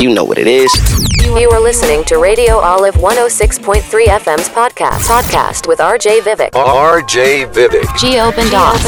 You know what it is. You are listening to Radio Olive 106.3 FM's podcast. Podcast with RJ Vivek. RJ Vivek. Geo Bendas.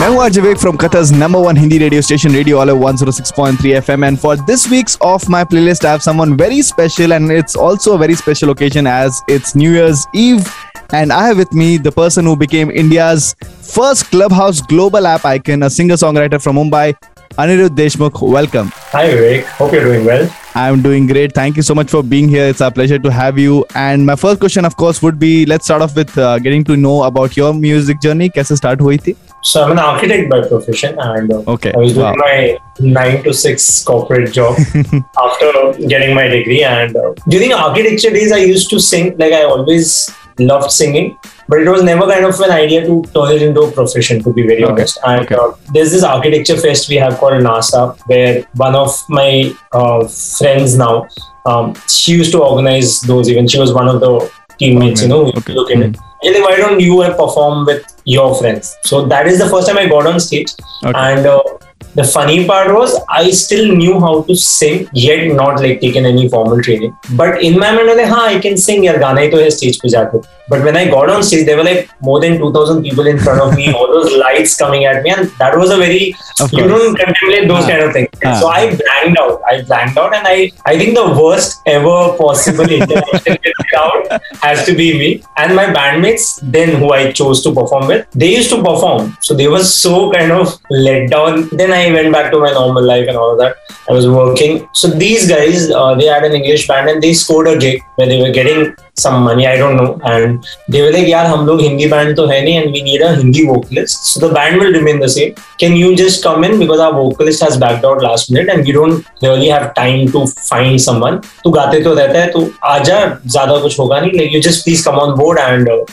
मैं हूँ RJ Vivek from Qatar's number one Hindi radio station Radio Olive 106.3 FM and for this week's off my playlist I have someone very special and it's also a very special occasion as it's New Year's Eve and I have with me the person who became India's first Clubhouse global app icon, a singer-songwriter from Mumbai, Anirudh Deshmukh. Welcome. Hi Vivek, hope you're doing well. I'm doing great. Thank you so much for being here. It's a pleasure to have you. And my first question, of course, would be let's start off with uh, getting to know about your music journey. कैसे start हुई थी? So I'm an architect by profession, and uh, Okay, I was doing wow. my nine to six corporate job after getting my degree. And uh, during architecture days, I used to sing. Like I always loved singing, but it was never kind of an idea to turn it into a profession. To be very Okay, honest, and okay. uh, there's this architecture fest we have called NASA, where one of my uh, friends now, um, she used to organize those events. She was one of the teammates, you know, Okay. look in it. Hey, why don't you perform with your friends? So that is the first time I got on stage. And uh, the funny part was I still knew how to sing, yet not like taken any formal training. But in my mind, I was like, I can sing, yaar, gaana hi to hai stage pe jaake. But when I got on stage, there were like more than 2,000 people in front of me, all those lights coming at me, and that was a very, you don't contemplate those kind of things. So I blanked out. I blanked out, and I, I think the worst ever possible international has to be me. And my bandmates, then who I chose to perform with, they used to perform. So they were so kind of let down. Then I went back to my normal life and all of that. I was working. So these guys, uh, they had an English band and they scored a gig where they were getting some money. I don't know, and they were like, "यार हम लोग Hindi band तो है नहीं, and we need a Hindi vocalist. So the band will remain the same. Can you just come in because our vocalist has backed out last minute and we don't really have time to find someone. तू गाते तो रहता है, तू आजा ज़्यादा कुछ होगा नहीं. Like you just please come on board and uh,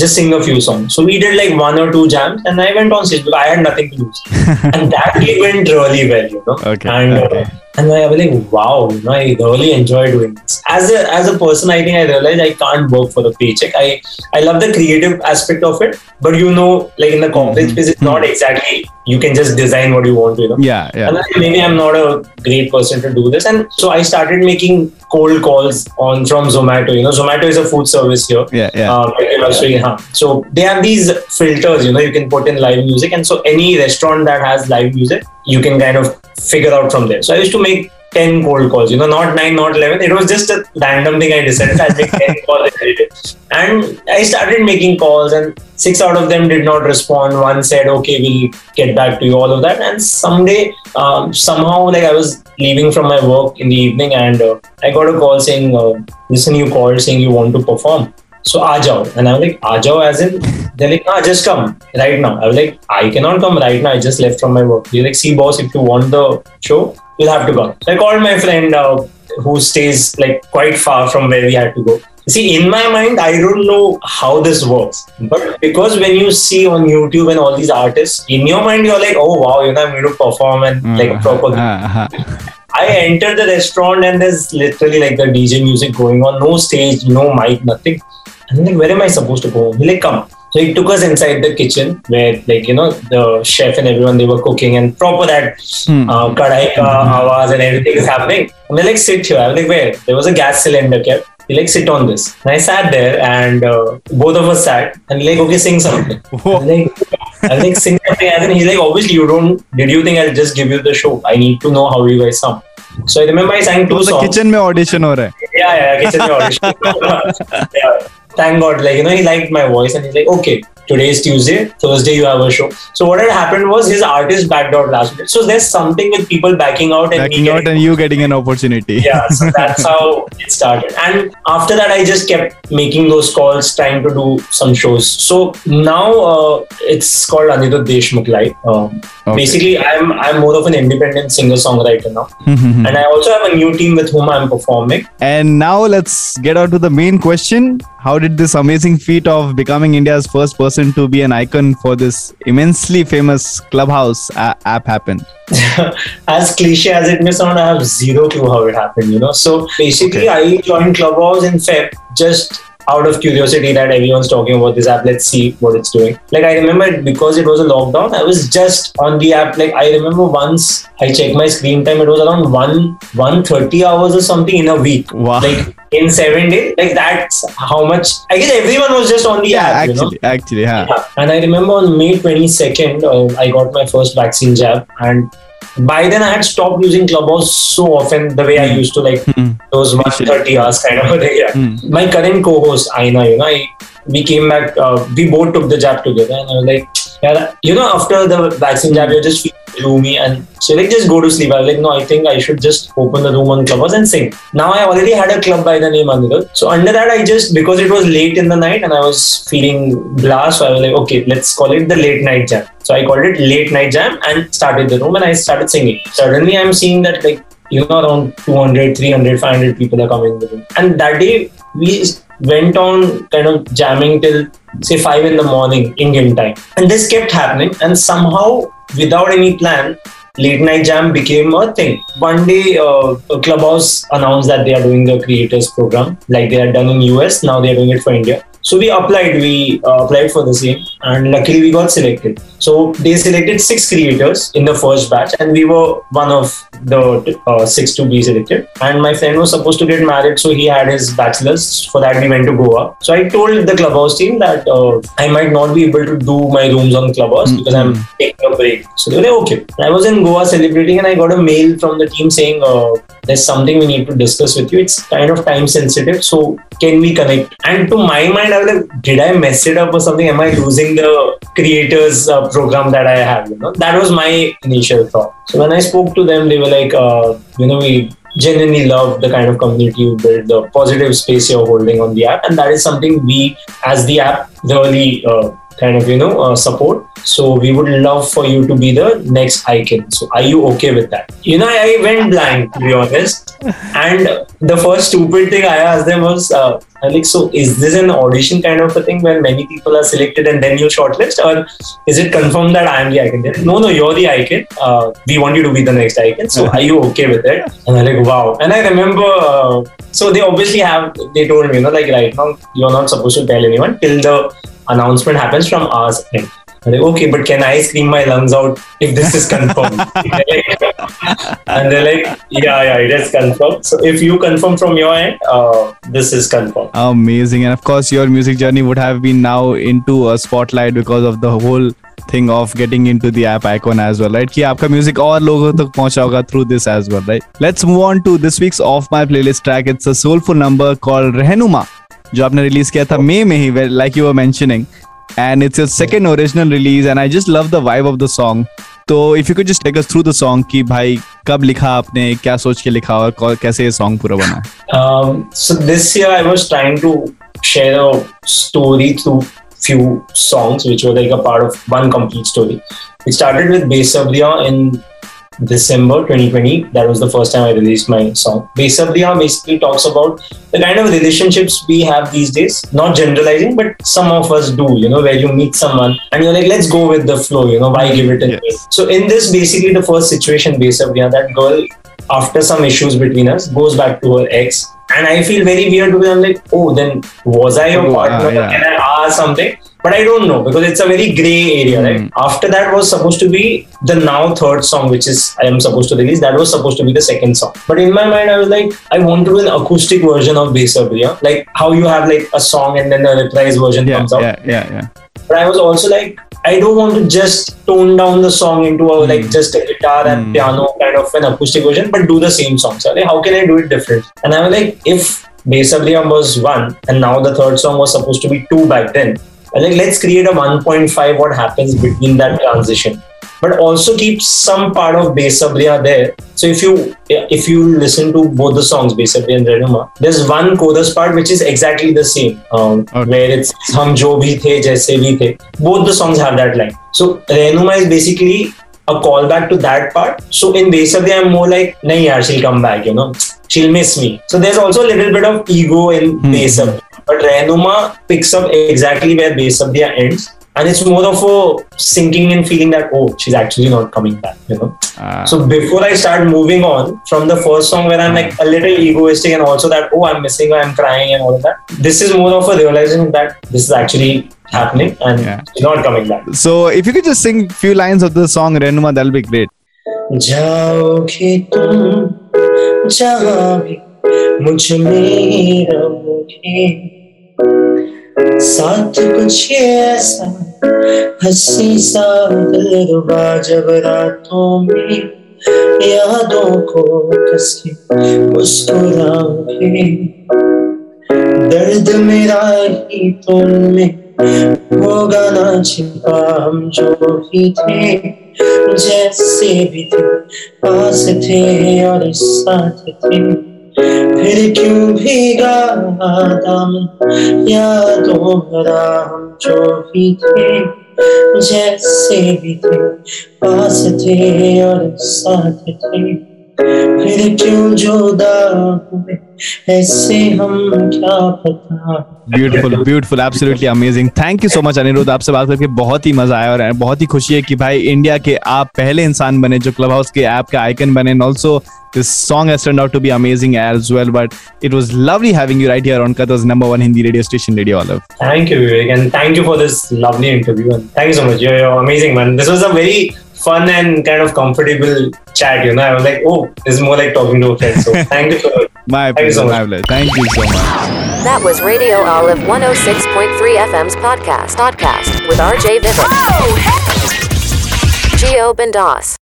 just sing a few songs. So we did like one or two jams, and I went on stage because I had nothing to lose, and that went really well, you know. Okay, And okay. Uh, and I was like, wow, you know, I really enjoy doing this. As a as a person, I think I realized I can't work for the paycheck. I I love the creative aspect of it, but you know, like in the corporate Mhm. space, it's not exactly you can just design what you want to, you know. Yeah, yeah. And then maybe I'm not a great person to do this. And so I started making cold calls on from Zomato. You know, Zomato is a food service here. Yeah, yeah. Um, industry, huh. So they have these filters, you know, you can put in live music. And so any restaurant that has live music, you can kind of figure out from there. So I used to make 10 cold calls, you know, not 9, not 11. It was just a random thing I decided I'd make 10 calls. And I started making calls, and six out of them did not respond. One said, okay, we'll get back to you, all of that. And someday, um, somehow, like I was leaving from my work in the evening, and uh, I got a call saying, uh, listen, you called saying you want to perform. So Ajao. And I was like, Ajao as in they're like, ah, just come right now. I was like, I cannot come right now. I just left from my work. They're like, see boss, if you want the show, you'll have to come. So I called my friend uh, who stays like quite far from where we had to go. See, in my mind, I don't know how this works. But because when you see on YouTube and all these artists, in your mind, you're like, oh wow, you know, I'm going to perform and like proper. Uh-huh. I enter the restaurant and there's literally like the DJ music going on, no stage, no mic, nothing. And I'm like, where am I supposed to go? He's like, come. So he took us inside the kitchen where, like, you know, the chef and everyone they were cooking and proper that Hmm. uh, kadai ka awaz and everything is happening. And they're like, sit here. I was like, where? There was a gas cylinder kept. He like, sit on this. And I sat there and uh, both of us sat and like, okay, sing something. I was like, I was like, sing something. And then he's like, obviously you don't, did you think I'll just give you the show? I need to know how you guys sound. So I remember I sang two तो songs. Kitchen में audition हो रहा है Yeah, yeah, kitchen में audition. yeah. Thank God, like you know, he liked my voice and he's like, okay, today is Tuesday, Thursday you have a show. So what had happened was his artist backed out last minute. So there's something with people backing out and backing out and you getting an opportunity yeah, so that's how it started. And after that, I just kept making those calls, trying to do some shows. So now uh, it's called Anirudh Deshmukh Live. Um, Okay. Basically, I'm I'm more of an independent singer songwriter now, and I also have a new team with whom I'm performing. And now let's get on to the main question. How did this amazing feat of becoming India's first person to be an icon for this immensely famous Clubhouse a- app happen? as cliche as it may sound, I have zero clue how it happened, you know. So basically, Okay. I joined Clubhouse in Feb just out of curiosity that everyone's talking about this app. Let's see what it's doing. Like I remember because it was a lockdown, I was just on the app. Like I remember once I checked my screen time, it was around one one thirty hours or something in a week. Wow. Like in seven days, like that's how much. I guess everyone was just on the yeah, app. you know? actually, actually, yeah. Yeah. And I remember on May 22nd, uh, I got my first vaccine jab. And by then, I had stopped using Clubhouse so often the way I used to, like Hmm. those 130 hours kind of a thing. Yeah. Hmm. My current co host, Aina, you know, I, we came back, uh, we both took the jab together. And I was like, yeah, you know, after the vaccine jab, you're just feeling gloomy. And so, like, just go to sleep. I was like, no, I think I should just open the room on Clubhouse and sing. Now, I already had a club by the name Anirudh. So, under that, I just, because it was late in the night and I was feeling blah, so I was like, okay, let's call it the late night jam. So, I called it late night jam and started the room and I started singing. Suddenly, I'm seeing that, like, you know, around 200, 300, 500 people are coming in the room. And that day, we went on kind of jamming till say 5 in the morning Indian time. And this kept happening. And somehow, without any plan, late night jam became a thing. One day, uh, Clubhouse announced that they are doing the creators program, like they are done in US. Now they are doing it for India. So we applied. We uh, applied for the same, and luckily we got selected. So they selected six creators in the first batch, and we were one of the uh, six to be selected. And my friend was supposed to get married, so he had his bachelor's. For that, we went to Goa. So I told the clubhouse team that uh, I might not be able to do my rooms on clubhouse because I'm taking a break. So they were like, okay. And I was in Goa celebrating, and I got a mail from the team saying, uh, "There's something we need to discuss with you. It's kind of time sensitive, so can we connect?" And to my mind, I was like, "Did I mess it up or something? Am I losing the creators uh, program that I have?" You know, that was my initial thought. So when I spoke to them, they were like, uh, "You know, we." genuinely love the kind of community you build, the positive space you're holding on the app, and that is something we, as the app, really uh, kind of you know uh, support. So we would love for you to be the next icon. So are you okay with that? You know, I went blank to be honest, and the first stupid thing I asked them was, uh, like, so is this an audition kind of a thing where many people are selected and then you shortlist, or is it confirmed that I am the icon? No, no, you're the icon. Uh, we want you to be the next icon. So are you okay with it? And I'm like, wow. And I remember, uh, so they obviously have. They told me, you know, like right now you're not supposed to tell anyone till the announcement happens from our end. I'm like, okay, but can I scream my lungs out if this is confirmed? and they're like, yeah, yeah, it is confirmed. So if you confirm from your end, uh, this is confirmed. Amazing. And of course, your music journey would have been now into a spotlight because of the whole thing of getting into the app icon as well, right? कि आपका music और लोगों तक पहुंचा होगा through this as well, right? Let's move on to this week's off my playlist track. It's a soulful number called Rehnuma, जो आपने release किया था मे में ही like you were mentioning and it's your second original release and I just love the vibe of the song तो if you could just take us through the song कि भाई, कब लिखा आपने, क्या सोच के लिखा और कैसे ये सॉन्ग पूरा बना? So this year I was trying to share a story through few songs, which were like a part of one complete story. It started with Besabria in December 2020. That was the first time I released my song. Besabria basically talks about the kind of relationships we have these days. Not generalizing, but some of us do, you know, where you meet someone and you're like, let's go with the flow, you know, why give it a Yes. name? So in this, basically the first situation, Besabria, that girl after some issues between us, goes back to her ex. And I feel very weird because I'm like, oh, then was I your Oh, ah, partner? yeah. Ask something? But I don't know because it's a very gray area, Hmm. right? After that was supposed to be the now third song, which is I am supposed to release. That was supposed to be the second song. But in my mind, I was like, I want to do an acoustic version of Besabria, like how you have like a song and then the reprise version yeah comes out. yeah yeah yeah But I was also like, I don't want to just tone down the song into a like just a guitar and Hmm. piano kind of an acoustic version, but do the same song. So like, how can I do it different? And I was like, if Besabariam was one, and now the third song was supposed to be two back then. And like, let's create a 1.5 what happens between that transition. But also keep some part of Besabriya there. So if you if you listen to both the songs, Besabriya and Rehnuma, there's one chorus part which is exactly the same, um, okay. where it's "Hum jo bhi the, jaise bhi the." Both the songs have that line. So Rehnuma is basically a callback to that part. So in Besabri I'm more like nahi yaar she'll come back you know. She'll miss me. So there's also a little bit of ego in Hmm. But Rehnuma picks up exactly where Besabria ends. And it's more of a sinking and feeling that oh she's actually not coming back you know. Ah. so before i start moving on from the first song where i'm like a little egoistic and also that oh i'm missing her i'm crying and all of that this is more of a realization that this is actually happening and Yeah. she's not coming back So if you could just sing few lines of the song Renuma, that'll be great. जाओगे तुम जहाँ भी मुझमें रहोगे साथ कुछ ऐसा हँसी सा दिलरुबा जब रातों में यादों को कस के मुस्कुराओगे दर्द मेरा ही तुमने होगा ना छिपा हम जो भी थे, जैसे भी थे, पास थे और साथ थे। फिर क्यों भीगा दामन यादों भरा हम जो भी थे, जैसे भी थे, पास थे और साथ थे। फिर क्यों जुदा हुए ऐसे हम क्या पता beautiful beautiful absolutely amazing thank you so much Anirudh आपसे बात करके बहुत ही मज़ा आया और बहुत ही खुशी है कि भाई इंडिया के आप पहले इंसान बने जो क्लब हाउस के ऐप के आइकन बने and also this song has turn out to be amazing as well but it was lovely having you right here on Qatar's number 1 Hindi radio station radio Olive Thank you, Vivek, and thank you for this lovely interview. And thank you so much. You're, you're amazing, man. This was a very fun and kind of comfortable chat. You know, I was like, oh, this is more like talking to a friend. So thank you so much. My Thank you so much. pleasure. Thank you so much. That was Radio Olive 106.3 FM's podcast. Podcast with RJ Vivek. Oh, Geo Bendas.